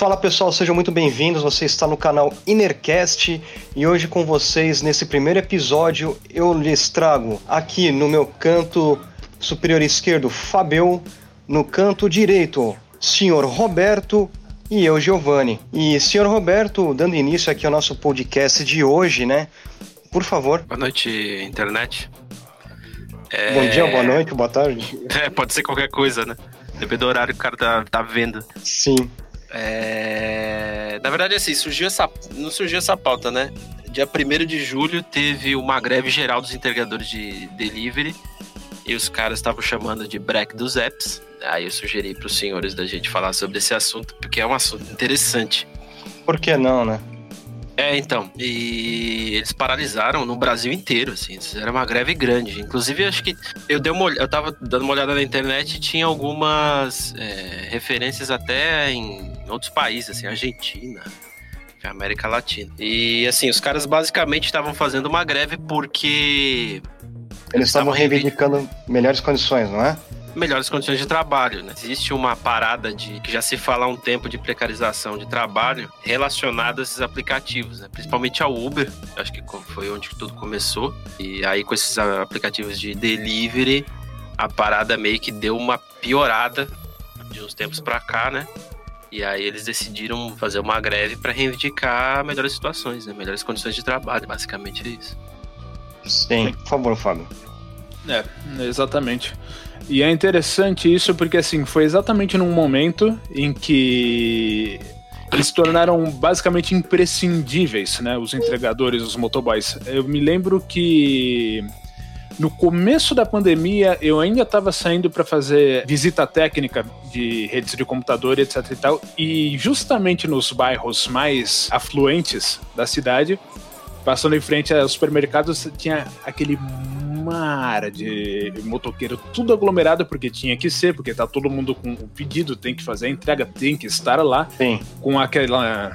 Fala pessoal, sejam muito bem-vindos. Você está no canal Innercast e hoje com vocês, nesse primeiro episódio, eu lhes trago aqui no meu canto superior esquerdo, Fabio, no canto direito, senhor Roberto e eu, Giovanni. E senhor Roberto, dando início aqui ao nosso podcast de hoje, né? Por favor. Boa noite, internet. É... Bom dia, boa noite, boa tarde. É, pode ser qualquer coisa, né? Depende do horário que o cara tá, tá vendo. Sim. É... Na verdade, assim, surgiu essa... não surgiu essa pauta, né? Dia 1 de julho teve uma greve geral dos entregadores de delivery e os caras estavam chamando de break dos apps. Aí eu sugeri para os senhores da gente falar sobre esse assunto, porque é um assunto interessante. Por que não, né? É, então. E eles paralisaram no Brasil inteiro, assim. Era uma greve grande. Inclusive, acho que eu dei uma, eu tava dando uma olhada na internet e tinha algumas é, referências até em outros países, assim, Argentina, América Latina. E assim, os caras basicamente estavam fazendo uma greve porque. Eles estavam reivindicando melhores condições, não é? melhores condições de trabalho. Né? Existe uma parada de que já se fala há um tempo de precarização de trabalho relacionada a esses aplicativos, né? principalmente ao Uber, acho que foi onde tudo começou. E aí com esses aplicativos de delivery, a parada meio que deu uma piorada de uns tempos para cá, né? E aí eles decidiram fazer uma greve para reivindicar melhores situações, né? melhores condições de trabalho, basicamente é isso. Sim, por favor, Fábio. É, exatamente. E é interessante isso porque, assim, foi exatamente num momento em que eles se tornaram basicamente imprescindíveis, né? Os entregadores, os motoboys. Eu me lembro que no começo da pandemia eu ainda estava saindo para fazer visita técnica de redes de computador, etc e tal, e justamente nos bairros mais afluentes da cidade, passando em frente aos supermercados, tinha aquele mar de motoqueiro, tudo aglomerado, porque tinha que ser, porque tá todo mundo com o pedido, tem que fazer a entrega, tem que estar lá. Sim. Com aquela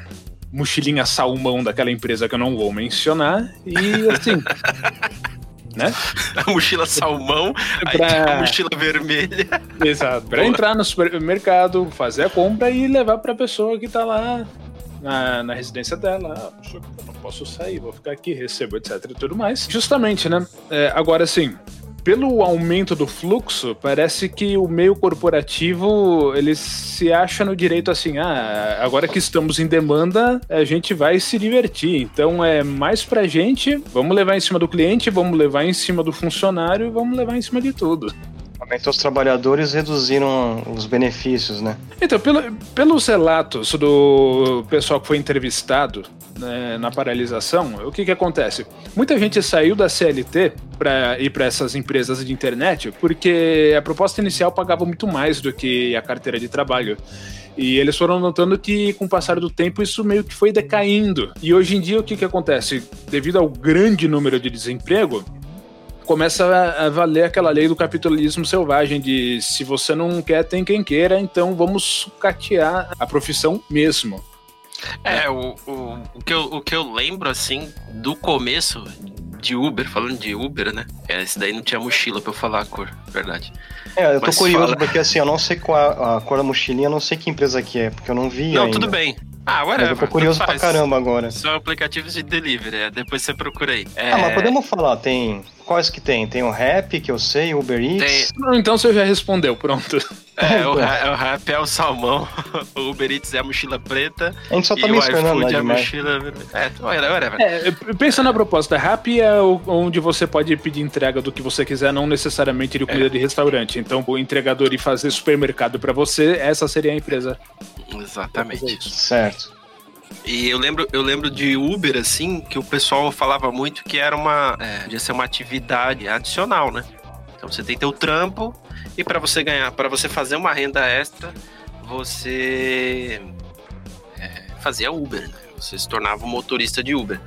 mochilinha salmão daquela empresa que eu não vou mencionar. E assim. né? A mochila salmão, pra... a mochila vermelha. Exato. Pra entrar no supermercado, fazer a compra e levar pra pessoa que tá lá na, na residência dela. Ah, eu não posso sair, vou ficar aqui, recebo, etc e tudo mais. Justamente, né? É, agora, sim, pelo aumento do fluxo, parece que o meio corporativo ele se acha no direito assim, ah, agora que estamos em demanda, a gente vai se divertir. Então é mais pra gente, vamos levar em cima do cliente, vamos levar em cima do funcionário, vamos levar em cima de tudo. Então os trabalhadores reduziram os benefícios, né? Então, pelo, pelos relatos do pessoal que foi entrevistado né, na paralisação, o que, que acontece? Muita gente saiu da CLT para ir para essas empresas de internet porque a proposta inicial pagava muito mais do que a carteira de trabalho. E eles foram notando que, com o passar do tempo, isso meio que foi decaindo. E hoje em dia, o que, que acontece? Devido ao grande número de desemprego, começa a valer aquela lei do capitalismo selvagem de se você não quer, tem quem queira, então vamos sucatear a profissão mesmo. É, o, o, o, que eu, o que eu lembro, assim, do começo de Uber, falando de Uber, né? É, esse daí não tinha mochila pra eu falar a cor, verdade. É, eu tô Mas curioso fala... porque assim, eu não sei qual a, a, cor da mochilinha, eu não sei que empresa que é, porque eu não vi Não, ainda. tudo bem. Ah, agora eu tô curioso pra caramba agora. São aplicativos de delivery, é, depois você procura aí. É... Ah, mas podemos falar, tem. Quais que tem? Tem o Rap, que eu sei, o Uber Eats. Tem... Então você já respondeu, pronto. É, o, o Rap é o salmão, o Uber Eats é a mochila preta. A gente só tá mencionando lá é a mochila É, whatever. É, pensa na proposta, Rap é onde você pode pedir entrega do que você quiser, não necessariamente de comida é. de restaurante. Então, o entregador ir fazer supermercado para você, essa seria a empresa. Exatamente. Certo. E eu lembro, eu lembro de Uber, assim, que o pessoal falava muito que era uma. É, podia ser uma atividade adicional, né? Então você tem teu trampo e para você ganhar, para você fazer uma renda extra, você é, fazia Uber, né? Você se tornava um motorista de Uber.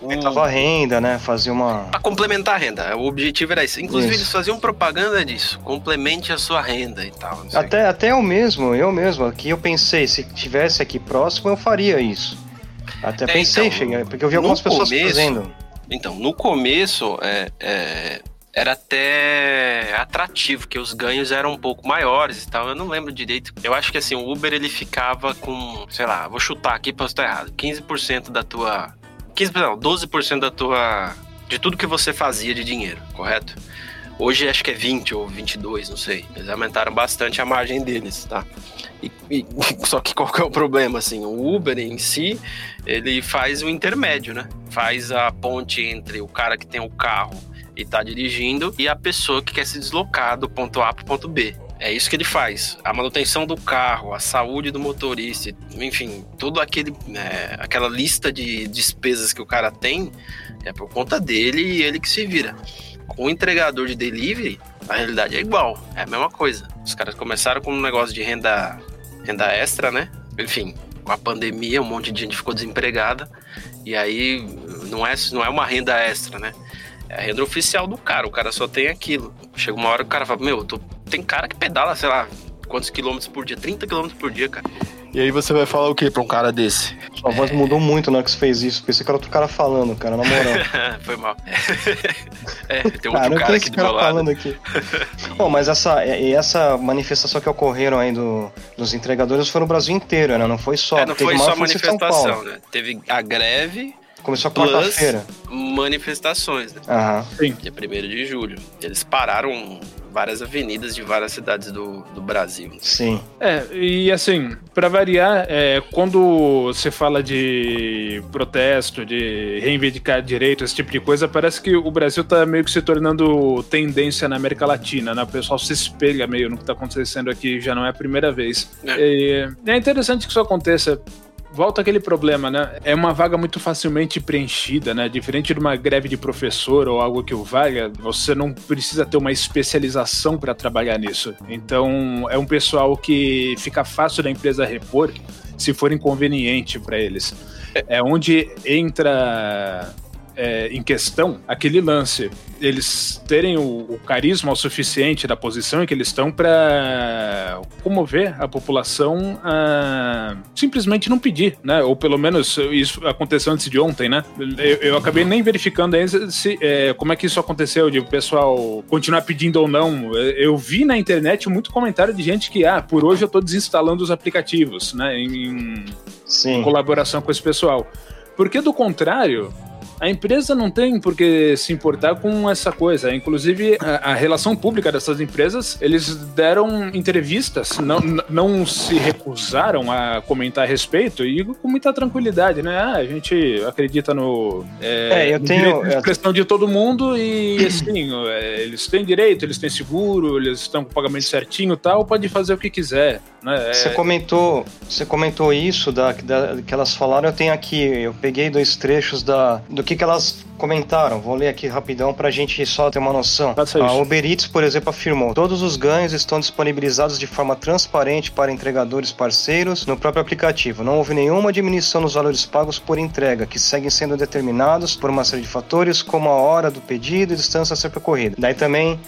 Aumentava a renda, né? Fazia uma. Pra complementar a renda. O objetivo era isso. Inclusive, isso. eles faziam propaganda disso. Complemente a sua renda e tal. Até, até eu mesmo, eu mesmo, aqui eu pensei, se tivesse aqui próximo, eu faria isso. Até é, pensei, então, cheguei, porque eu vi algumas pessoas começo, fazendo. Então, no começo, é, é era até atrativo, que os ganhos eram um pouco maiores e tal. Eu não lembro direito. Eu acho que assim, o Uber ele ficava com, sei lá, vou chutar aqui, posso estar errado, 15% da tua 15, não, 12% da tua de tudo que você fazia de dinheiro, correto? Hoje acho que é 20 ou 22, não sei. Eles aumentaram bastante a margem deles, tá? E, e, só que qual que é o problema, assim? O Uber em si, ele faz o intermédio, né? Faz a ponte entre o cara que tem o carro e tá dirigindo e a pessoa que quer se deslocar do ponto A pro ponto B. É isso que ele faz. A manutenção do carro, a saúde do motorista, enfim, tudo aquele, é, aquela lista de despesas que o cara tem é por conta dele e ele que se vira. Com o entregador de delivery, a realidade é igual, é a mesma coisa. Os caras começaram com um negócio de renda, renda extra, né? Enfim, com a pandemia, um monte de gente ficou desempregada e aí não é, não é uma renda extra, né? É a renda oficial do cara, o cara só tem aquilo. Chega uma hora que o cara fala, meu, tô... tem cara que pedala, sei lá, quantos quilômetros por dia? 30 quilômetros por dia, cara. E aí você vai falar o que pra um cara desse? Sua voz mudou muito na hora que você fez isso. Pensei que era outro cara falando, cara, na moral. Foi mal. é, tem outro cara, cara aqui do meu lado. falando aqui. Bom, mas essa, essa manifestação que ocorreram aí do, dos entregadores foi no Brasil inteiro, né? Não foi só. É, não foi só manifestação, né? Teve a greve Começou quarta-feira. Manifestações, né? Aham. Sim. Dia 1 de julho. Eles pararam várias avenidas de várias cidades do, do Brasil. Sim. É, e assim, para variar, é, quando você fala de protesto, de reivindicar direitos, esse tipo de coisa, parece que o Brasil tá meio que se tornando tendência na América Latina, né? O pessoal se espelha meio no que tá acontecendo aqui, já não é a primeira vez. É, é interessante que isso aconteça volta aquele problema, né? É uma vaga muito facilmente preenchida, né? Diferente de uma greve de professor ou algo que o valha, você não precisa ter uma especialização para trabalhar nisso. Então, é um pessoal que fica fácil da empresa repor se for inconveniente para eles. É onde entra é, em questão aquele lance. Eles terem o, o, carisma o suficiente da posição em que eles estão para comover a população a simplesmente não pedir, né? Ou pelo menos isso aconteceu antes de ontem, né? Eu, eu acabei nem verificando ainda se, é, como é que isso aconteceu, de o pessoal continuar pedindo ou não. Eu vi na internet muito comentário de gente que, ah, por hoje eu estou desinstalando os aplicativos, né? Em, em colaboração com esse pessoal. Porque do contrário, a empresa não tem por que se importar com essa coisa. Inclusive, a, a relação pública dessas empresas, eles deram entrevistas, não, não se recusaram a comentar a respeito e com muita tranquilidade, né? Ah, a gente acredita no. É, é eu tenho. Questão de todo mundo e, assim, é, eles têm direito, eles têm seguro, eles estão com o pagamento certinho e tal, pode fazer o que quiser. Né? É... Você comentou, você comentou isso da, da, que elas falaram. Eu tenho aqui, eu peguei dois trechos da, do que, que elas comentaram. Vou ler aqui rapidão para a gente só ter uma noção. A Uber Eats, por exemplo, afirmou: todos os ganhos estão disponibilizados de forma transparente para entregadores parceiros no próprio aplicativo. Não houve nenhuma diminuição nos valores pagos por entrega, que seguem sendo determinados por uma série de fatores, como a hora do pedido e distância a ser percorrida. Daí também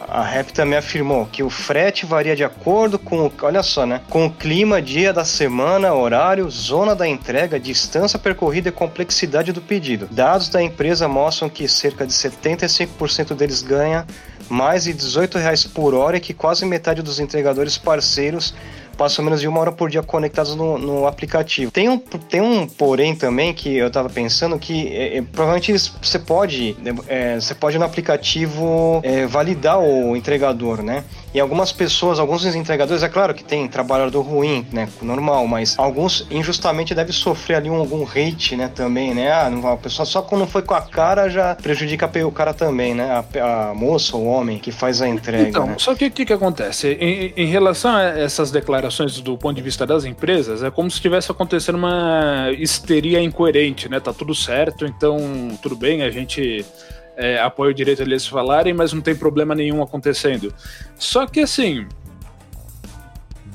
a REP também afirmou que o frete varia de acordo com, o, olha só, né, com o clima, dia da semana, horário, zona da entrega, distância percorrida e complexidade do pedido. Dados da empresa mostram que cerca de 75% deles ganha mais de 18 reais por hora e que quase metade dos entregadores parceiros passam menos de uma hora por dia conectados no, no aplicativo. Tem um, tem um porém também que eu tava pensando que é, é, provavelmente você pode, é, você pode no aplicativo é, validar o entregador, né? E algumas pessoas, alguns entregadores, é claro que tem trabalhador ruim, né? Normal, mas alguns injustamente devem sofrer ali um, algum hate, né? Também, né? Ah, não, a pessoa só quando foi com a cara já prejudica o cara também, né? A, a moça ou o homem que faz a entrega. Então, né? só que o que, que acontece? Em, em relação a essas declarações do ponto de vista das empresas, é como se estivesse acontecendo uma histeria incoerente, né? Tá tudo certo, então tudo bem, a gente é, apoia o direito deles falarem, mas não tem problema nenhum acontecendo. Só que assim.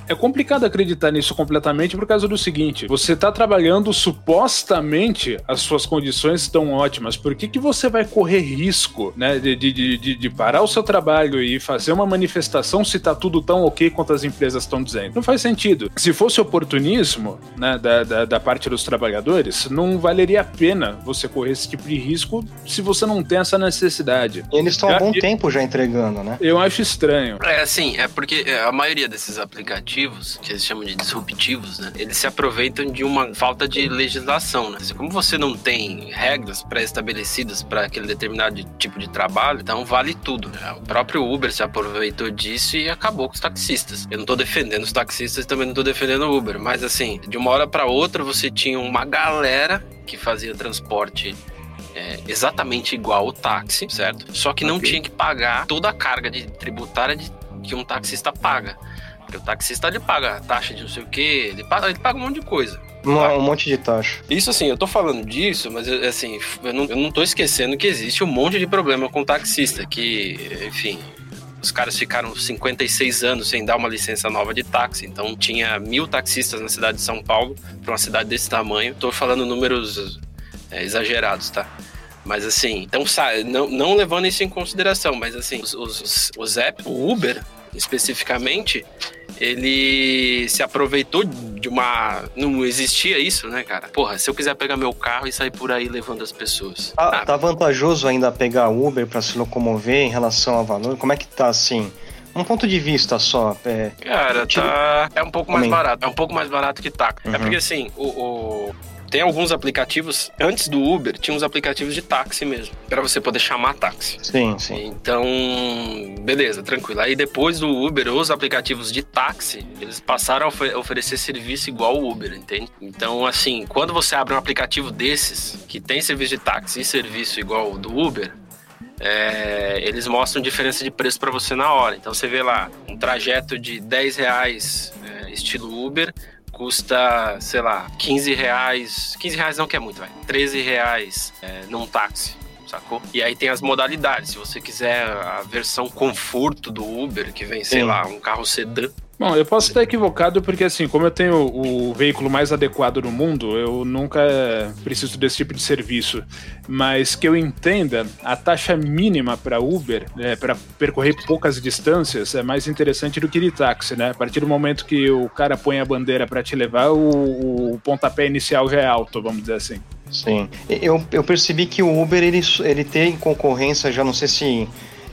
É complicado acreditar nisso completamente por causa do seguinte: você está trabalhando supostamente as suas condições estão ótimas. Por que, que você vai correr risco né, de, de, de, de parar o seu trabalho e fazer uma manifestação se está tudo tão ok quanto as empresas estão dizendo? Não faz sentido. Se fosse oportunismo né, da, da, da parte dos trabalhadores, não valeria a pena você correr esse tipo de risco se você não tem essa necessidade. E eles estão há bom tempo já entregando, né? Eu acho estranho. É assim, é porque a maioria desses aplicativos, que eles chamam de disruptivos, né? Eles se aproveitam de uma falta de legislação, né? Como você não tem regras pré-estabelecidas para aquele determinado tipo de trabalho, então vale tudo. Né? O próprio Uber se aproveitou disso e acabou com os taxistas. Eu não tô defendendo os taxistas, também não tô defendendo o Uber, mas assim, de uma hora para outra você tinha uma galera que fazia transporte é, exatamente igual o táxi, certo? Só que não okay. tinha que pagar toda a carga de tributária de, que um taxista paga. Porque o taxista ele paga taxa de não sei o que, ele paga, ele paga um monte de coisa. Um, monte de taxa. Isso assim, eu tô falando disso, mas assim, eu não, eu não tô esquecendo que existe um monte de problema com o taxista, que, enfim, os caras ficaram 56 anos sem dar uma licença nova de táxi. Então tinha mil taxistas na cidade de São Paulo, para uma cidade desse tamanho. Tô falando números é, exagerados, tá? Mas assim, então não, não levando isso em consideração, mas assim, os, os, os apps, o Uber especificamente, ele se aproveitou de uma. Não existia isso, né, cara? Porra, se eu quiser pegar meu carro e sair por aí levando as pessoas. Ah. Tá vantajoso ainda pegar Uber para se locomover em relação ao valor? Como é que tá assim? Um ponto de vista só. É, cara, tá. É um pouco mais barato. É um pouco mais barato que. É uhum. É porque assim, o, o tem alguns aplicativos, antes do Uber, tinha uns aplicativos de táxi mesmo, para você poder chamar táxi. Sim, sim. Então, beleza, tranquilo. Aí depois do Uber, os aplicativos de táxi, eles passaram a ofer oferecer serviço igual o Uber, entende? Então, assim, quando você abre um aplicativo desses, que tem serviço de táxi e serviço igual o do Uber, é, eles mostram diferença de preço para você na hora. Então você vê lá um trajeto de 10 reais é, estilo Uber custa, sei lá, 15 reais. 15 reais não que é muito, vai. 13 reais é, num táxi. Sacou? E aí tem as modalidades. Se você quiser a versão conforto do Uber, que vem, sei Sim. lá, um carro sedã, Bom, eu posso estar equivocado porque, assim, como eu tenho o veículo mais adequado no mundo, eu nunca preciso desse tipo de serviço. Mas que eu entenda, a taxa mínima para Uber, né, para percorrer poucas distâncias, é mais interessante do que de táxi, né? A partir do momento que o cara põe a bandeira para te levar, o, o pontapé inicial já é alto, vamos dizer assim. Sim. Eu, eu percebi que o Uber, ele, ele tem concorrência, já não sei se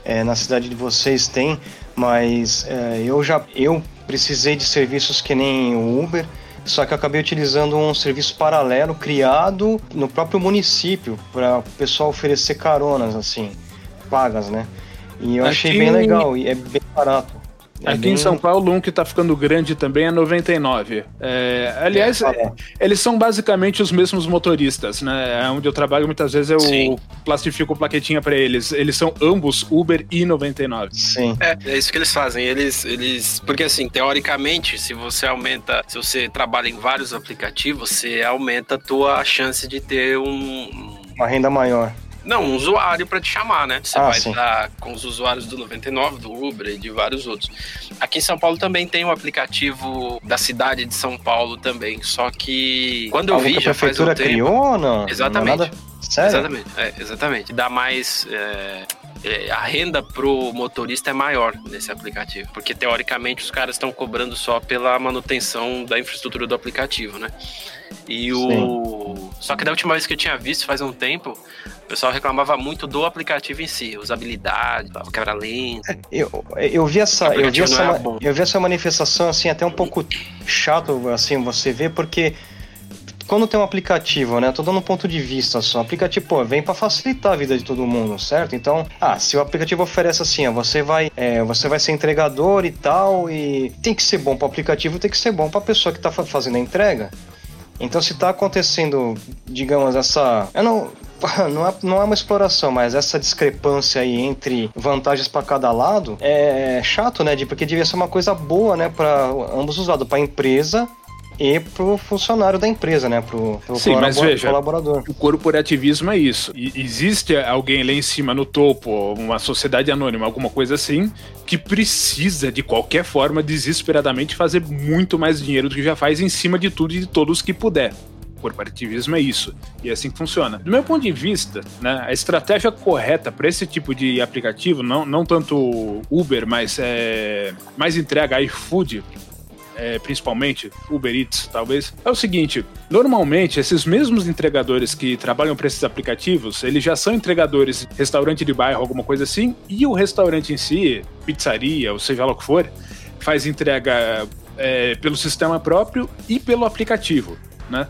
é, na cidade de vocês tem, mas é, eu já eu precisei de serviços que nem o Uber, só que eu acabei utilizando um serviço paralelo criado no próprio município para o pessoal oferecer caronas assim, pagas, né? E eu Aqui... achei bem legal e é bem barato. É Aqui bem... em São Paulo, um que está ficando grande também é 99. É, aliás, é, eles são basicamente os mesmos motoristas, né? É onde eu trabalho, muitas vezes eu Sim. plastifico plaquetinha para eles. Eles são ambos Uber e 99. Sim. É, é isso que eles fazem. Eles, eles. Porque assim, teoricamente, se você aumenta. Se você trabalha em vários aplicativos, você aumenta a tua chance de ter um. Uma renda maior. Não, um usuário para te chamar, né? Você ah, vai sim. estar com os usuários do 99, do Uber e de vários outros. Aqui em São Paulo também tem um aplicativo da cidade de São Paulo também, só que quando eu vi já faz um criou ou não? Exatamente. Não é Sério? Exatamente, é, exatamente. Dá mais... É... É, a renda pro motorista é maior nesse aplicativo, porque teoricamente os caras estão cobrando só pela manutenção da infraestrutura do aplicativo, né? E o. Sim. Só que da última vez que eu tinha visto, faz um tempo, pessoal reclamava muito do aplicativo em si, usabilidade, quebra lenta. Eu, eu vi essa, eu vi essa, é eu vi essa manifestação assim até um pouco chato assim você vê porque quando tem um aplicativo, né? Tô dando um ponto de vista só. O aplicativo, pô, vem para facilitar a vida de todo mundo, certo? Então, ah, se o aplicativo oferece assim, ó, você vai, é, você vai ser entregador e tal, e tem que ser bom para o aplicativo, tem que ser bom para a pessoa que tá fazendo a entrega. Então, se está acontecendo, digamos, essa. Eu não, não é, não é uma exploração, mas essa discrepância aí entre vantagens para cada lado é chato, né? Porque devia ser uma coisa boa, né, para ambos os lados, para a empresa e pro funcionário da empresa, né? Pro, pro Sim, mas veja, colaborador. O corporativismo é isso. E existe alguém lá em cima no topo, uma sociedade anônima, alguma coisa assim, que precisa de qualquer forma desesperadamente fazer muito mais dinheiro do que já faz em cima de tudo e de todos que puder corporativismo é isso. E é assim que funciona. Do meu ponto de vista, né, a estratégia correta para esse tipo de aplicativo, não, não tanto Uber, mas é, mais entrega iFood, é, principalmente Uber Eats, talvez, é o seguinte: normalmente esses mesmos entregadores que trabalham para esses aplicativos, eles já são entregadores restaurante de bairro, alguma coisa assim, e o restaurante em si, pizzaria, ou seja lá o que for, faz entrega é, pelo sistema próprio e pelo aplicativo, né?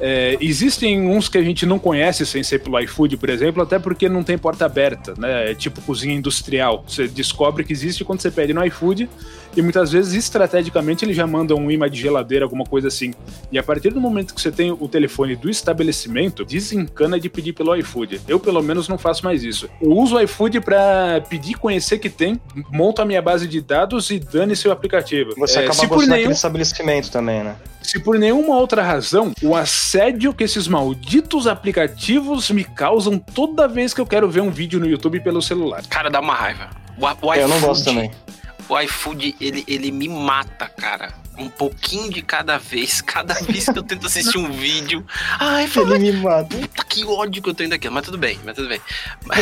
É, existem uns que a gente não conhece sem ser pelo iFood, por exemplo, até porque não tem porta aberta, né? É tipo cozinha industrial. Você descobre que existe quando você pede no iFood e muitas vezes, estrategicamente, ele já manda um imã de geladeira, alguma coisa assim. E a partir do momento que você tem o telefone do estabelecimento, desencana de pedir pelo iFood. Eu, pelo menos, não faço mais isso. Eu uso o iFood para pedir, conhecer que tem, monto a minha base de dados e dane seu aplicativo. Você é, acaba se por nenhum estabelecimento também, né? Se por nenhuma outra razão, o assédio que esses malditos aplicativos me causam toda vez que eu quero ver um vídeo no YouTube pelo celular. Cara, dá uma raiva. O, o eu não gosto também o iFood, ele, ele me mata, cara. Um pouquinho de cada vez. Cada vez que eu tento assistir um vídeo. Ai, ele me mata. Puta que ódio que eu tenho daquilo. Mas tudo bem, mas tudo bem.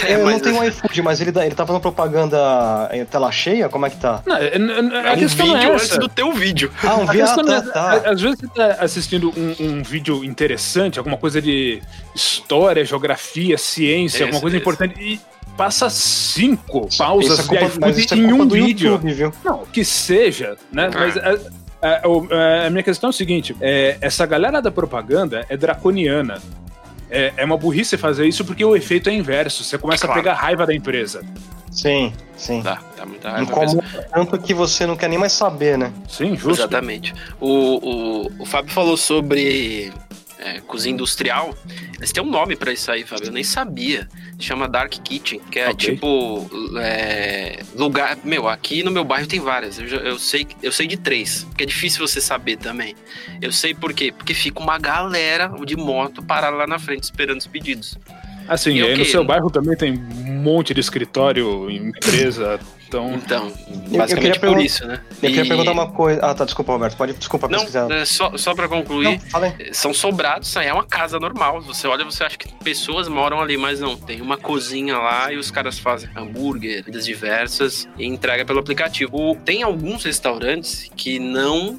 É, eu mas, não tenho iFood, mas ele, ele tá fazendo propaganda em tela cheia? Como é que tá? Não, é, é, um vídeo é antes do teu vídeo. Ah, um vídeo. Ah, tá, tá. Às vezes você tá assistindo um, um, vídeo interessante, alguma coisa de história, geografia, ciência, esse, alguma coisa esse. importante. E passa cinco pausas é culpa, de iFood é em um vídeo. YouTube, viu? Não, que seja, né? Ah. Mas a, a, a, minha questão é o seguinte: é, essa galera da propaganda é draconiana. É, é uma burrice fazer isso porque o efeito é inverso. Você começa claro. a pegar raiva da empresa. Sim, sim. Dá, dá muita raiva. Incomoda tanto que você não quer nem mais saber, né? Sim, justo. Exatamente. O, o, o Fábio falou sobre é, cozinha industrial. Eles têm um nome para isso aí, Fábio. Eu nem sabia. Chama Dark Kitchen, que é okay. tipo é, lugar. Meu, aqui no meu bairro tem várias. Eu, eu, sei, eu sei de três, porque é difícil você saber também. Eu sei por quê? Porque fica uma galera de moto parada lá na frente esperando os pedidos. Assim, e aí no seu bairro também tem um monte de escritório, empresa, então, então basicamente por isso, né? Eu e... queria perguntar uma coisa. Ah, tá, desculpa, Roberto. Pode, desculpa Não, é, só, só pra concluir, não, são sobrados, é uma casa normal. Você olha, você acha que pessoas moram ali, mas não. Tem uma cozinha lá e os caras fazem hambúrguer, comidas diversas e entrega pelo aplicativo. Tem alguns restaurantes que não.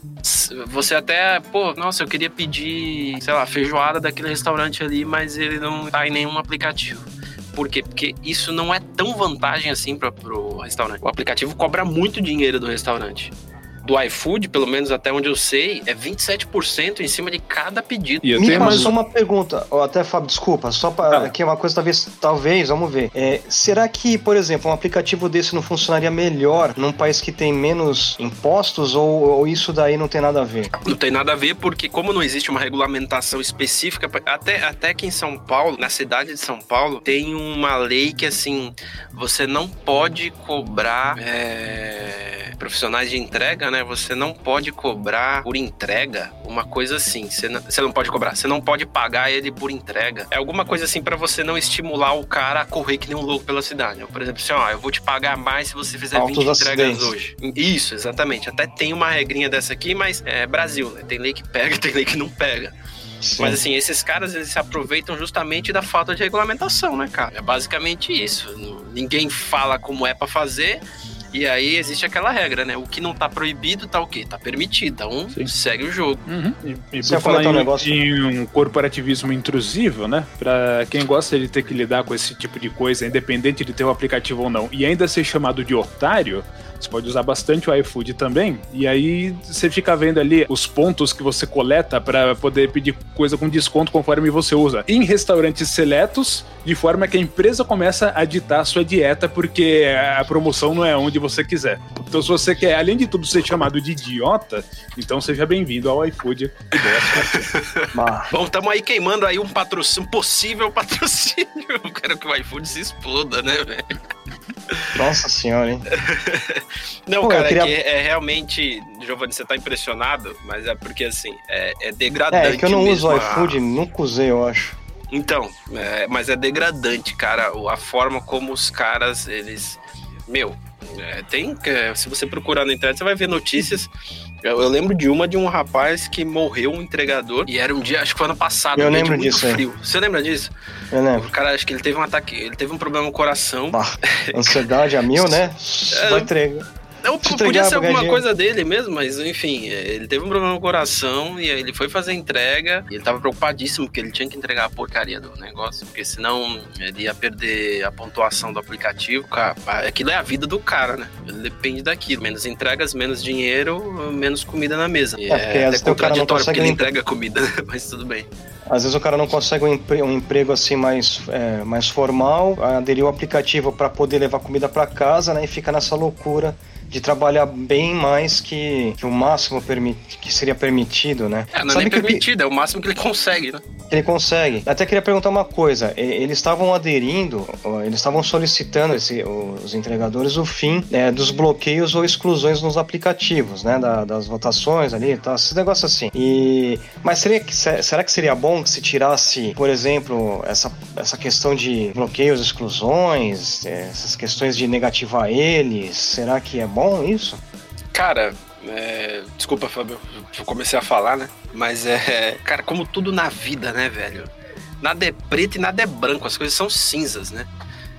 Você até, pô, nossa, eu queria pedir, sei lá, feijoada daquele restaurante ali, mas ele não tá em nenhum aplicativo. Por quê? Porque isso não é tão vantagem assim para o restaurante. O aplicativo cobra muito dinheiro do restaurante do iFood, pelo menos até onde eu sei, é 27% em cima de cada pedido. E eu Me tenho mais uma pergunta, ou até Fábio, desculpa, só para ah. aqui é uma coisa talvez, talvez, vamos ver. É, será que, por exemplo, um aplicativo desse não funcionaria melhor num país que tem menos impostos ou, ou isso daí não tem nada a ver? Não tem nada a ver porque como não existe uma regulamentação específica, até até que em São Paulo, na cidade de São Paulo, tem uma lei que assim, você não pode cobrar é, profissionais de entrega né? Você não pode cobrar por entrega, uma coisa assim. Você não, você não pode cobrar, você não pode pagar ele por entrega. É alguma coisa assim para você não estimular o cara a correr que nem um louco pela cidade. Por exemplo, assim, ó, eu vou te pagar mais se você fizer Altos 20 entregas acidentes. hoje. Isso, exatamente. Até tem uma regrinha dessa aqui, mas é Brasil, né? Tem lei que pega, tem lei que não pega. Sim. Mas assim, esses caras eles se aproveitam justamente da falta de regulamentação, né, cara? É basicamente isso. Ninguém fala como é para fazer e aí existe aquela regra, né? O que não tá proibido tá o quê? Tá permitido. Então Sim. segue o jogo. Uhum. E, e por falar em, um negócio... em um corporativismo intrusivo, né? Pra quem gosta de ter que lidar com esse tipo de coisa, independente de ter o um aplicativo ou não, e ainda ser chamado de otário, você pode usar bastante o iFood também. E aí você fica vendo ali os pontos que você coleta para poder pedir coisa com desconto conforme você usa. Em restaurantes seletos, de forma que a empresa começa a ditar a sua dieta, porque a promoção não é onde você quiser. Então, se você quer, além de tudo, ser chamado de idiota, então seja bem-vindo ao iFood e Bom, estamos aí queimando aí um patrocínio, um possível patrocínio. Eu quero que o iFood se exploda, né, velho? Nossa senhora, hein? Não, Pô, cara, queria... é, é, realmente. Giovanni, você tá impressionado, mas é porque assim, é, é degradante. É, é que eu não uso iFood, a... nunca usei, eu acho. Então, é, mas é degradante, cara, a forma como os caras, eles. Meu, é, tem. É, se você procurar na internet, você vai ver notícias. Eu, eu, lembro de uma de um rapaz que morreu um entregador e era um dia, acho que foi ano passado, eu um lembro disso, frio. É. Você lembra disso? Eu lembro. O cara, acho que ele teve um ataque, ele teve um problema no coração. Ah, ansiedade a mil, né? Vai é, entregar. Não, podia ser alguma coisa dele mesmo, mas enfim, ele teve um problema no coração e aí ele foi fazer entrega e ele tava preocupadíssimo porque ele tinha que entregar a porcaria do negócio, porque senão ele ia perder a pontuação do aplicativo. Cara, aquilo é a vida do cara, né? Ele depende daquilo. Menos entregas, menos dinheiro, menos comida na mesa. E é, é até contraditório porque ele entrega comida, mas tudo bem. Às vezes o cara não consegue um emprego, um emprego assim mais, é, mais formal, aderir o aplicativo para poder levar comida para casa, né? E fica nessa loucura de trabalhar bem mais que, que o máximo que seria permitido, né? É, não é Sabe nem permitido, é o máximo que ele consegue, né? Ele consegue. Até queria perguntar uma coisa. Eles estavam aderindo, eles estavam solicitando esse, os entregadores o fim né, dos bloqueios ou exclusões nos aplicativos, né? Da, das votações ali, tá, esse negócio assim. E mas seria será que seria bom que se tirasse, por exemplo, essa, essa questão de bloqueios, exclusões, essas questões de negativar eles? Será que é bom isso? Cara, é, desculpa, Fábio, eu comecei a falar, né? Mas é. Cara, como tudo na vida, né, velho? Nada é preto e nada é branco, as coisas são cinzas, né?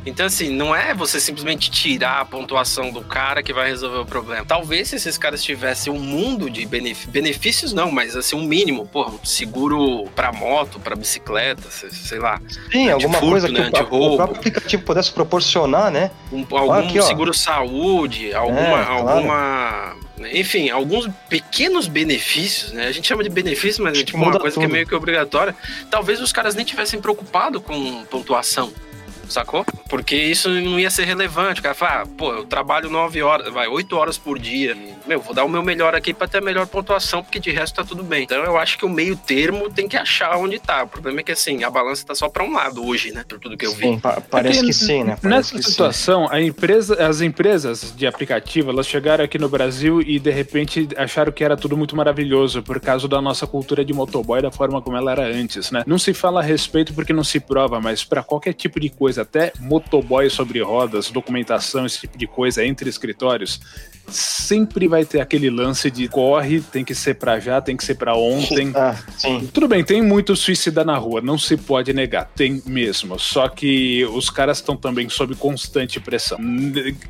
Então, assim, não é você simplesmente tirar a pontuação do cara que vai resolver o problema. Talvez se esses caras tivessem um mundo de benefícios, não, mas assim, um mínimo, porra, seguro pra moto, pra bicicleta, sei lá. Sim, alguma coisa né, que o, o, próprio aplicativo pudesse proporcionar, né? Um, algum aqui, seguro saúde, alguma, é, claro. alguma enfim, alguns pequenos benefícios, né? A gente chama de benefício, mas é tipo uma coisa tudo. que é meio que obrigatória. Talvez os caras nem tivessem preocupado com pontuação sacou? Porque isso não ia ser relevante. O cara fala, ah, pô, eu trabalho nove horas, vai, oito horas por dia. Meu, vou dar o meu melhor aqui pra ter a melhor pontuação, porque de resto tá tudo bem. Então eu acho que o meio termo tem que achar onde tá. O problema é que assim, a balança tá só pra um lado hoje, né? Por tudo que eu vi. Sim, pa parece é que, que sim, né? Parece nessa situação, sim. a empresa, as empresas de aplicativo, elas chegaram aqui no Brasil e de repente acharam que era tudo muito maravilhoso por causa da nossa cultura de motoboy, da forma como ela era antes, né? Não se fala a respeito porque não se prova, mas para qualquer tipo de coisa, até motoboy sobre rodas, documentação, esse tipo de coisa entre escritórios, sempre vai ter aquele lance de corre, tem que ser para já, tem que ser para ontem. Ah, Tudo bem, tem muito suicida na rua, não se pode negar, tem mesmo. Só que os caras estão também sob constante pressão.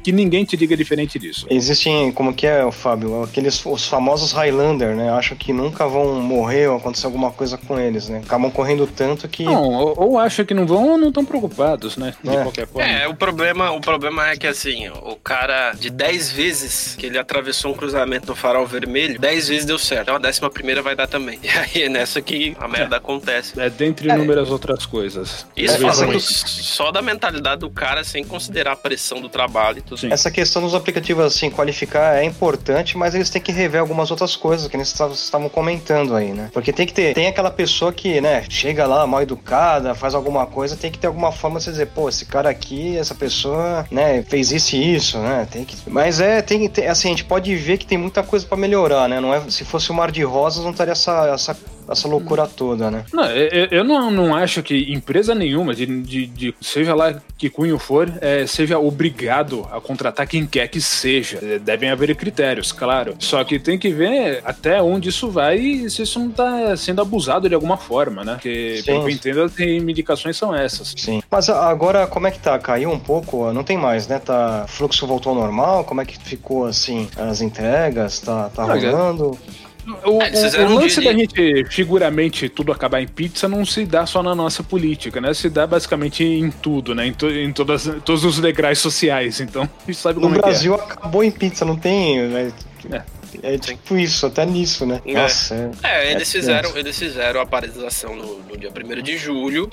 Que ninguém te diga diferente disso. Existem, como que é, Fábio, aqueles os famosos Highlander, né? Acham que nunca vão morrer ou acontecer alguma coisa com eles, né? Acabam correndo tanto que. Não, ou, ou acham que não vão ou não estão preocupados, né? De é. qualquer forma. É, o problema, o problema é que assim, o cara de 10 vezes que ele atravessou um cruzamento no farol vermelho, 10 vezes deu certo. Então a décima primeira vai dar também. E aí é nessa que a merda é. acontece. É dentre é. inúmeras outras coisas. Isso fala só da mentalidade do cara sem considerar a pressão do trabalho e tudo. Sim. Essa questão dos aplicativos assim, qualificar é importante, mas eles têm que rever algumas outras coisas que eles estavam comentando aí, né? Porque tem que ter, tem aquela pessoa que, né, chega lá mal educada, faz alguma coisa, tem que ter alguma forma de você dizer, pô, esse cara aqui, essa pessoa, né, fez isso e isso, né? Tem que, mas é, tem, tem, assim, a gente pode ver que tem muita coisa para melhorar, né? Não é, se fosse o Mar de Rosas, não estaria essa, essa essa loucura toda, né? Não, eu, eu não, não acho que empresa nenhuma, de, de, de seja lá que cunho for, é, seja obrigado a contratar quem quer que seja. É, devem haver critérios, claro. Só que tem que ver até onde isso vai e se isso não está sendo abusado de alguma forma, né? Porque, Sim. pelo que eu entendo, as reivindicações são essas. Sim. Mas agora, como é que tá? Caiu um pouco? Não tem mais, né? Tá, fluxo voltou ao normal? Como é que ficou, assim, as entregas? Tá, tá rolando? O, é, o, o lance da gente figuramente tudo acabar em pizza não se dá só na nossa política, né? Se dá basicamente em tudo, né? Em, to, em todas, todos os degraus sociais. Então, a gente sabe como no é Brasil é. acabou em pizza, não tem. Né? É. É tipo isso, até nisso, né? É. Nossa. É, é eles, fizeram, eles fizeram a paralisação no, no dia 1 de julho,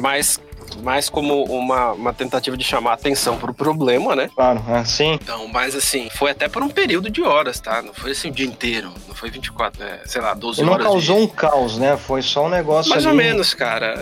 mas mais como uma, uma tentativa de chamar atenção pro problema, né? Claro, é, sim. Então, mas assim, foi até por um período de horas, tá? Não foi assim o dia inteiro. Não foi 24, é, sei lá, 12 E não horas. causou de... um caos, né? Foi só um negócio Mais ali. ou menos, cara.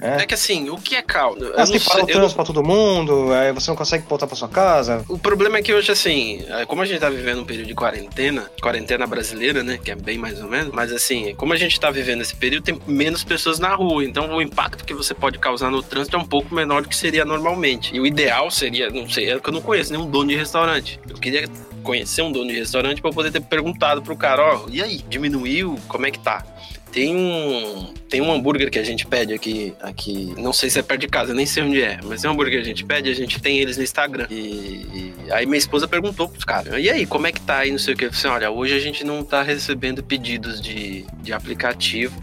É. É. que assim, o que é caos? Não tem que parar o eu não- trânsito pra todo mundo, aí você não consegue voltar pra sua casa. O problema é que hoje, assim, é, como a gente tá vivendo um período de quarentena, quarentena brasileira, né? Que é bem mais ou menos, mas assim, como a gente tá vivendo esse período, tem menos pessoas na rua. Então o impacto que você pode causar no trânsito é um pouco menor do que seria normalmente. E o ideal seria, não sei, é que eu não conheço nenhum dono de restaurante. Eu queria conhecer um dono de restaurante eu poder ter perguntado pro cara, ó, e aí, diminuiu? Como é que tá? Tem um, tem um hambúrguer que a gente pede aqui, aqui, não sei se é perto de casa, nem sei onde é, mas é um hambúrguer que a gente pede, a gente tem eles no Instagram. E, e aí minha esposa perguntou pros caras, e aí, como é que tá aí, não sei o que. Eu falei assim, olha, hoje a gente não tá recebendo pedidos de, de aplicativo,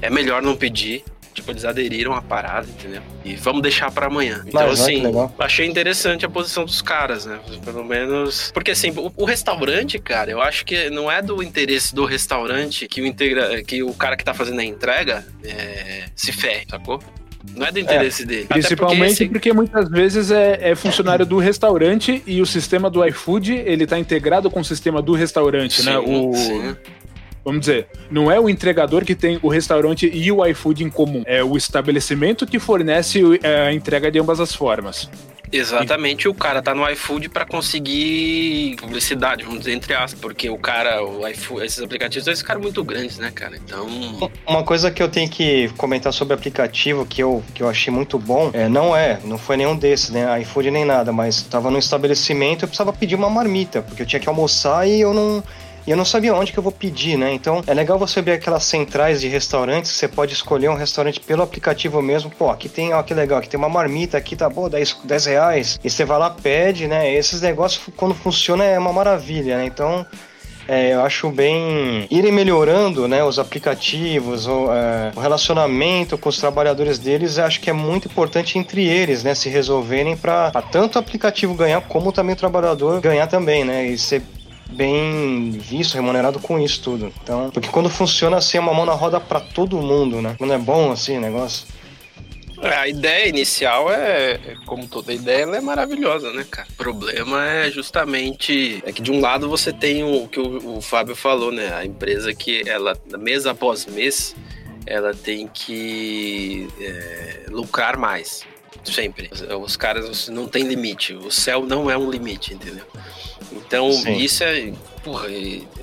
é melhor não pedir. Tipo, eles aderiram à parada, entendeu? E vamos deixar pra amanhã. Então, Mas, assim, legal. achei interessante a posição dos caras, né? Pelo menos. Porque, assim, o, o restaurante, cara, eu acho que não é do interesse do restaurante que o, integra... que o cara que tá fazendo a entrega é, se ferre, sacou? Não é do interesse dele. Até Principalmente porque, porque, muitas vezes é, é funcionário do restaurante e o sistema do iFood ele tá integrado com o sistema do restaurante, né? Sim, O, sim. Vamos dizer, não é o entregador que tem o restaurante e o iFood em comum, é o estabelecimento que fornece é, a entrega de ambas as formas. Exatamente, o cara tá no iFood pra conseguir publicidade, vamos dizer, entre aspas, porque o cara, o iFood, esses aplicativos, eles ficaram muito grandes, né, cara? Então. Uma coisa que eu tenho que comentar sobre o aplicativo que eu, que eu achei muito bom, é, não é, não foi nenhum desses, né? iFood nem nada, mas tava no estabelecimento eu precisava pedir uma marmita, porque eu tinha que almoçar e eu não. E eu não sabia onde que eu vou pedir, né? Então é legal você ver aquelas centrais de restaurantes que você pode escolher um restaurante pelo aplicativo mesmo. Pô, aqui tem, ó, que legal, aqui tem uma marmita, aqui tá bom, 10, 10 reais. E você vai lá, pede, né? Esses negócios, quando funciona, é uma maravilha, né? Então. É, eu acho bem irem melhorando né, os aplicativos, o, é, o relacionamento com os trabalhadores deles, acho que é muito importante entre eles, né, se resolverem para tanto o aplicativo ganhar como também o trabalhador ganhar também, né, e ser bem visto, remunerado com isso tudo. Então, porque quando funciona assim é uma mão na roda para todo mundo, né? Quando é bom assim o negócio. É, A ideia inicial é, como toda ideia, ela é maravilhosa, né, cara? O problema é justamente é que de um lado você tem o que o, o Fábio falou, né? A empresa que ela, mês após mês, ela tem que é, lucrar mais. Sempre. Os caras não tem limite. O céu não é um limite, entendeu? Então, Sim. isso é. Porra,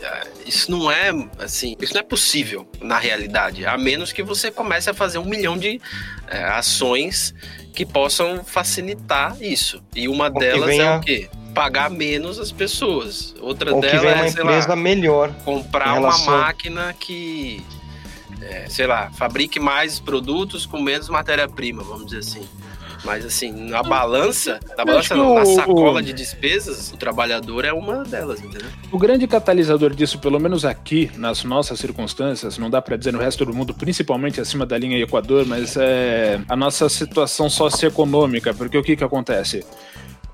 ah, isso não é assim. Isso não é possível na realidade. A menos que você comece a fazer um milhão de é, ações que possam facilitar isso. E uma delas é o quê? Pagar menos as pessoas. Outra delas é, sei lá, melhor. comprar relação- uma máquina que, é, sei lá, fabrique mais produtos com menos matéria-prima, vamos dizer assim. Mas assim, na balança, na balança não, na sacola de despesas, o trabalhador é uma delas, entendeu? O grande catalisador disso, pelo menos aqui, nas nossas circunstâncias, não dá pra dizer no resto do mundo, principalmente acima da linha Equador, mas é a nossa situação socioeconômica, porque o que que acontece?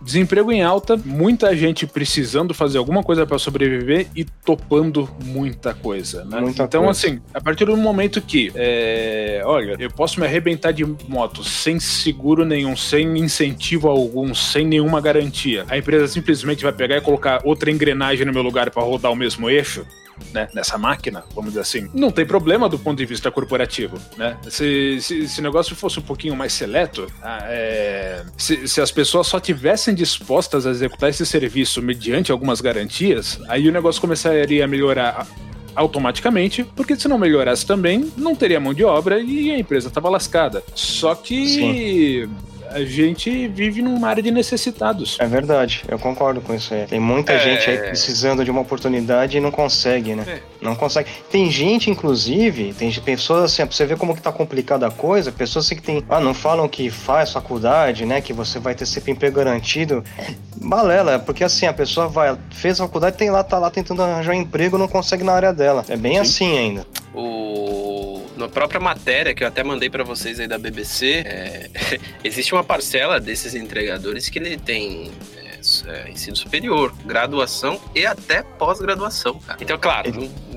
Desemprego em alta, muita gente precisando fazer alguma coisa pra sobreviver e topando muita coisa, né? Muita então, coisa. assim, a partir do momento que, é, olha, eu posso me arrebentar de moto sem seguro nenhum, sem incentivo algum, sem nenhuma garantia, a empresa simplesmente vai pegar e colocar outra engrenagem no meu lugar pra rodar o mesmo eixo, né, nessa máquina, vamos dizer assim, não tem problema do ponto de vista corporativo, né? Se, se, se o negócio fosse um pouquinho mais seleto, ah, é, se, se as pessoas só tivessem dispostas a executar esse serviço mediante algumas garantias, aí o negócio começaria a melhorar automaticamente, porque se não melhorasse também, não teria mão de obra e a empresa estava lascada. Só que a gente vive numa área de necessitados. É verdade, eu concordo com isso aí. Tem muita É. gente aí precisando de uma oportunidade e não consegue, né? É. Não consegue. Tem gente, inclusive, tem pessoas assim, pra você ver como que tá complicada a coisa, pessoas assim que tem. Ah, não falam que faz faculdade, né? Que você vai ter sempre emprego garantido. Balela, porque assim, a pessoa vai, fez faculdade, tem lá, tá lá tentando arranjar um emprego, não consegue na área dela. É bem assim ainda. O... Na própria matéria que eu até mandei pra vocês aí da BBC, é, existe uma parcela desses entregadores que ele tem é, é, ensino superior, graduação e até pós-graduação. Então, claro, não-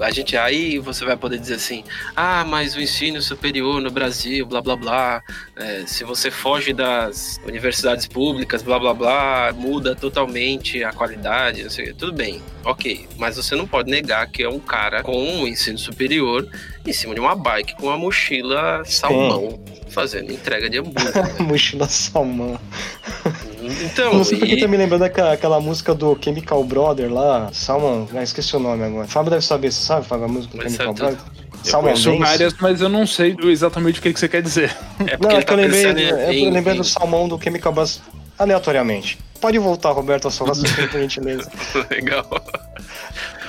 a gente aí você vai poder dizer assim, ah, mas o ensino superior no Brasil, blá blá blá, é, se você foge das universidades públicas, blá blá blá, muda totalmente a qualidade, não sei, tudo bem, ok, mas você não pode negar que é um cara com um ensino superior em cima de uma bike com uma mochila salmão fazendo entrega de hambúrguer. mochila salmão. Então, não sei porque e- tá me lembrando daquela aquela música do Chemical Brother lá, Salmon, ah, esqueci o nome agora. Fábio deve saber, você sabe, Fábio, a música do Mas Chemical Brother? Conheço Dance? várias, mas eu não sei exatamente o que, que você quer dizer. é Não, é ele que eu tá lembrei, pensando eu em, lembrei em- do salmão do Chemical Brother aleatoriamente. Pode voltar, Roberto, a sua raciocínio, por gentileza. Legal.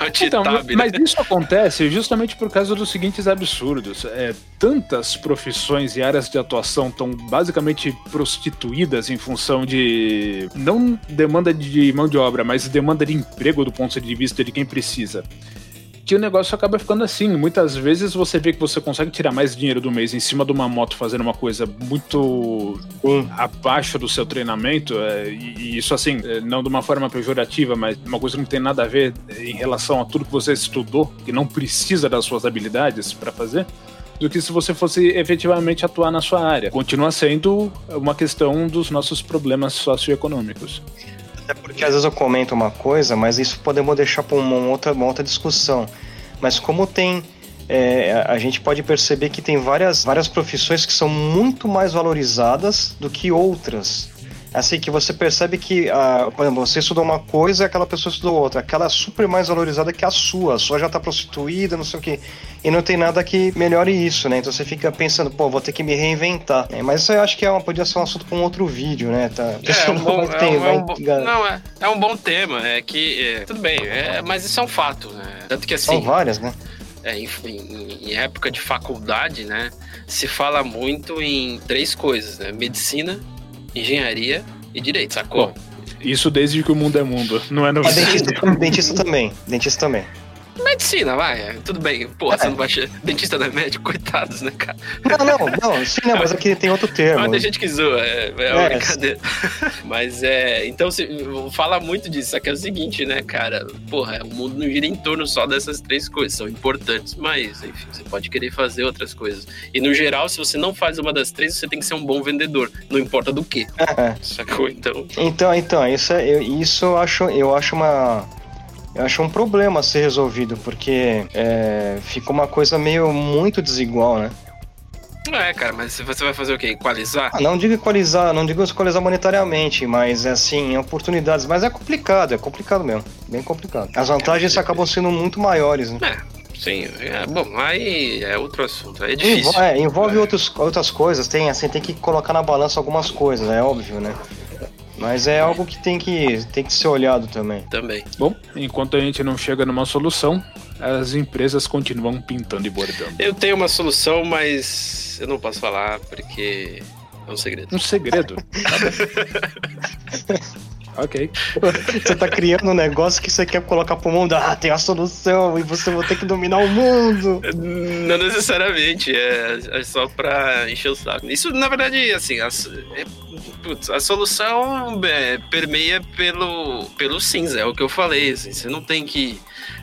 Então, né? mas isso acontece justamente por causa dos seguintes absurdos. É, tantas profissões e áreas de atuação estão basicamente prostituídas em função de não demanda de mão de obra, mas demanda de emprego do ponto de vista de quem precisa. Que o negócio acaba ficando assim. Muitas vezes você vê que você consegue tirar mais dinheiro do mês em cima de uma moto fazendo uma coisa muito Sim. abaixo do seu treinamento, é, e, e isso assim, é, não de uma forma pejorativa, mas uma coisa que não tem nada a ver é, em relação a tudo que você estudou, que não precisa das suas habilidades para fazer, do que se você fosse efetivamente atuar na sua área. Continua sendo uma questão dos nossos problemas socioeconômicos. Porque às vezes eu comento uma coisa, mas isso podemos deixar para uma outra, uma outra discussão. Mas como tem. é, a gente pode perceber que tem várias, várias profissões que são muito mais valorizadas do que outras. Assim, que você percebe que, ah, por exemplo, você estudou uma coisa e aquela pessoa estudou outra. Aquela é super mais valorizada que a sua. A sua já tá prostituída, não sei o quê. E não tem nada que melhore isso, né? Então você fica pensando, pô, vou ter que me reinventar. É, mas isso eu acho que é uma, podia ser um assunto para um outro vídeo, né? Tá? É, um bom, é um- é um bom- não, é, é um bom tema. É que. é, tudo bem, é, mas isso é um fato, né? Tanto que São assim, várias, né? é, em, em- em época de faculdade, né? Se fala muito em três coisas, né? Medicina, engenharia e direito, sacou? Bom, Isso desde que o mundo é mundo, não é novidade. dentista, dentista também. Dentista também. Medicina, vai, tudo bem. Porra, É. você não vai. che- Dentista não é médico, coitados, né, cara? Não, não, não, sim, não, mas aqui tem outro termo. Mas tem gente que zoa, é, é É, brincadeira. Mas é. Então, se, fala muito disso, só que é o seguinte, né, cara? Porra, o mundo não gira em torno só dessas três coisas. São importantes, mas, enfim, você pode querer fazer outras coisas. E no geral, se você não faz uma das três, você tem que ser um bom vendedor. Não importa do que. É. Sacou? Então. Então, então, isso, é, eu, isso eu acho, eu acho uma. Eu acho um problema a ser resolvido, porque é, ficou uma coisa meio muito desigual, né? É, cara, mas você vai fazer o quê? Equalizar? Ah, não digo equalizar, não digo equalizar monetariamente, mas assim, oportunidades. Mas é complicado, é complicado mesmo. Bem complicado. As vantagens acabam sendo muito maiores, né? É, sim. É, bom, aí é outro assunto. Aí é difícil. Envo- é, envolve outros, outras coisas, tem assim, tem que colocar na balança algumas coisas, é óbvio, né? Mas é algo que tem que, tem que ser olhado também. Também. Bom, enquanto a gente não chega numa solução, as empresas continuam pintando e bordando. Eu tenho uma solução, mas eu não posso falar porque é um segredo. Um segredo. ok. Você tá criando um negócio que você quer colocar pro mundo, ah, tem a solução, e você vai ter que dominar o mundo. Não necessariamente, é, é só pra encher o saco. Isso, na verdade, assim, a, é, putz, a solução é, permeia pelo, pelo cinza, é o que eu falei, assim, você não tem que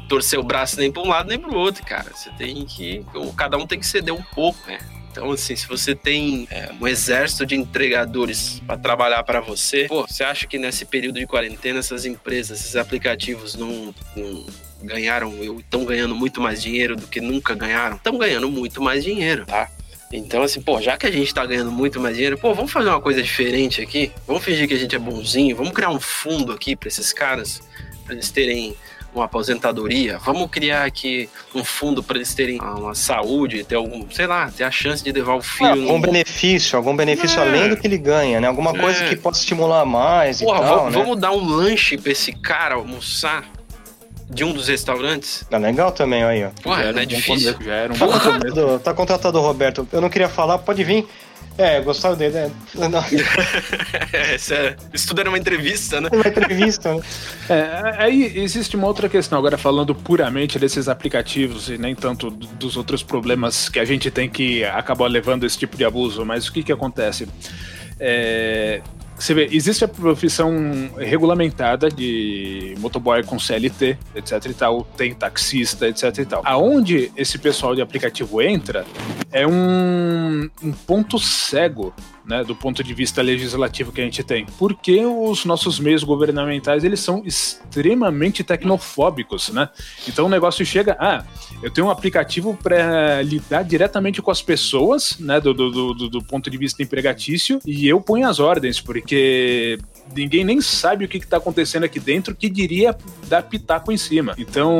torcer o braço nem pra um lado nem pro outro, cara. Você tem que. Cada um tem que ceder um pouco, né? Então, assim, se você tem é, um exército de entregadores para trabalhar para você, pô, você acha que nesse período de quarentena essas empresas, esses aplicativos não, não ganharam, estão ganhando muito mais dinheiro do que nunca ganharam? Estão ganhando muito mais dinheiro, tá? Então, assim, pô, já que a gente tá ganhando muito mais dinheiro, pô, vamos fazer uma coisa diferente aqui? Vamos fingir que a gente é bonzinho, vamos criar um fundo aqui para esses caras, para eles terem uma aposentadoria, vamos criar aqui um fundo para eles terem uma saúde, ter algum, sei lá, ter a chance de levar o Ah, filho. algum num- benefício, algum benefício É. além do que ele ganha, né? Alguma coisa É. que possa estimular mais Porra, e tal, vamos, né? vamos dar um lanche pra esse cara almoçar de um dos restaurantes? Tá legal também, aí, ó. Porra, Já era não é um difícil. Já era um Tá bom começo. contratado, tá contratado o Roberto. Eu não queria falar, pode vir. É, gostaram dele, né? Não, É, isso, é, isso tudo era uma entrevista, né? uma entrevista, né? É, aí existe uma outra questão, agora falando puramente desses aplicativos e nem tanto dos outros problemas que a gente tem que acabar levando esse tipo de abuso, mas o que que acontece? É, você vê, existe a profissão regulamentada de motoboy com CLT, etc e tal, tem taxista, etc e tal. Aonde esse pessoal de aplicativo entra é um, um ponto cego né, do ponto de vista legislativo que a gente tem, porque os nossos meios governamentais eles são extremamente tecnofóbicos, né? Então o negócio chega, ah, eu tenho um aplicativo para lidar diretamente com as pessoas, né, do, do, do, do ponto de vista empregatício, e eu ponho as ordens, porque ninguém nem sabe o que está acontecendo aqui dentro, que diria dar pitaco em cima. Então,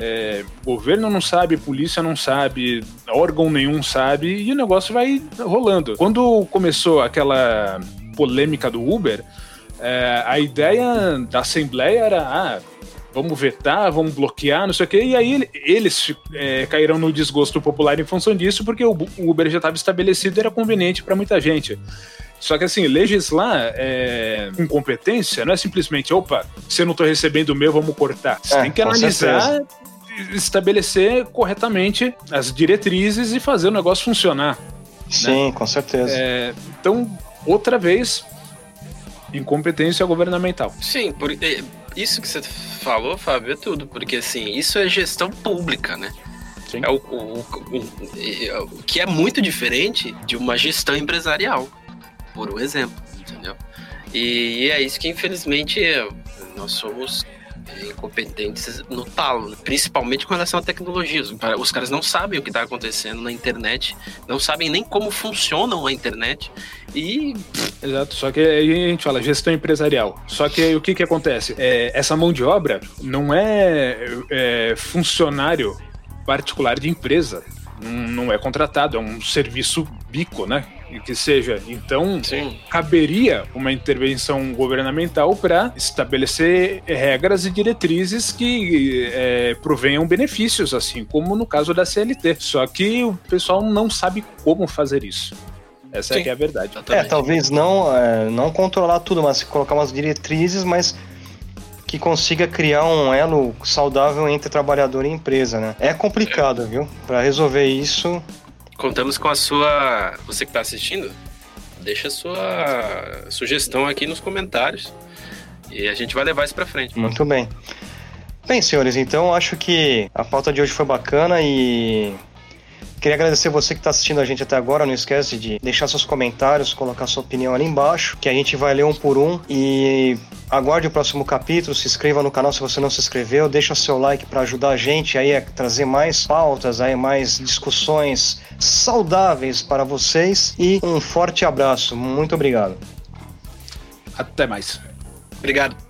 é, governo não sabe, polícia não sabe, órgão nenhum sabe, e o negócio vai rolando. Quando começou aquela polêmica do Uber, é, a ideia da Assembleia era. Ah, vamos vetar, vamos bloquear, não sei o quê. E aí eles é, caíram no desgosto popular em função disso, porque o Uber já estava estabelecido e era conveniente para muita gente. Só que assim, legislar é, com competência não é simplesmente, opa, se eu não estou recebendo o meu, vamos cortar. Você é, tem que analisar, certeza. estabelecer corretamente as diretrizes e fazer o negócio funcionar. Né? Sim, né? com certeza. É, então, outra vez, incompetência governamental. Sim, porque isso que você falou, Fábio, é tudo, porque assim, isso é gestão pública, né? Sim. É o, o, o, o, que é muito diferente de uma gestão empresarial por um exemplo, entendeu? E, é isso que infelizmente nós somos incompetentes no talo, né? principalmente com relação à tecnologia. Os caras não sabem o que está acontecendo na internet, não sabem nem como funcionam a internet e. Exato, só que aí a gente fala gestão empresarial. Só que o que, que acontece? É, essa mão de obra não é, é funcionário particular de empresa não é contratado, é um serviço bico, né? Que seja. Então, Sim. caberia uma intervenção governamental para estabelecer regras e diretrizes que é, provenham benefícios, assim como no caso da CLT. Só que o pessoal não sabe como fazer isso. Essa é, é a verdade. É, talvez não, é, não controlar tudo, mas colocar umas diretrizes, mas que consiga criar um elo saudável entre trabalhador e empresa, né? É complicado, é. viu? Para resolver isso. Contamos com a sua. Você que está assistindo, deixa a sua sugestão aqui nos comentários e a gente vai levar isso para frente. Muito bem. Bem, senhores, então acho que a pauta de hoje foi bacana e Queria agradecer você que está assistindo a gente até agora. Não esquece de deixar seus comentários, colocar sua opinião ali embaixo, que a gente vai ler um por um. E aguarde o próximo capítulo. Se inscreva no canal se você não se inscreveu. Deixa seu like para ajudar a gente aí a trazer mais pautas, aí mais discussões saudáveis para vocês. E um forte abraço. Muito obrigado. Até mais. Obrigado.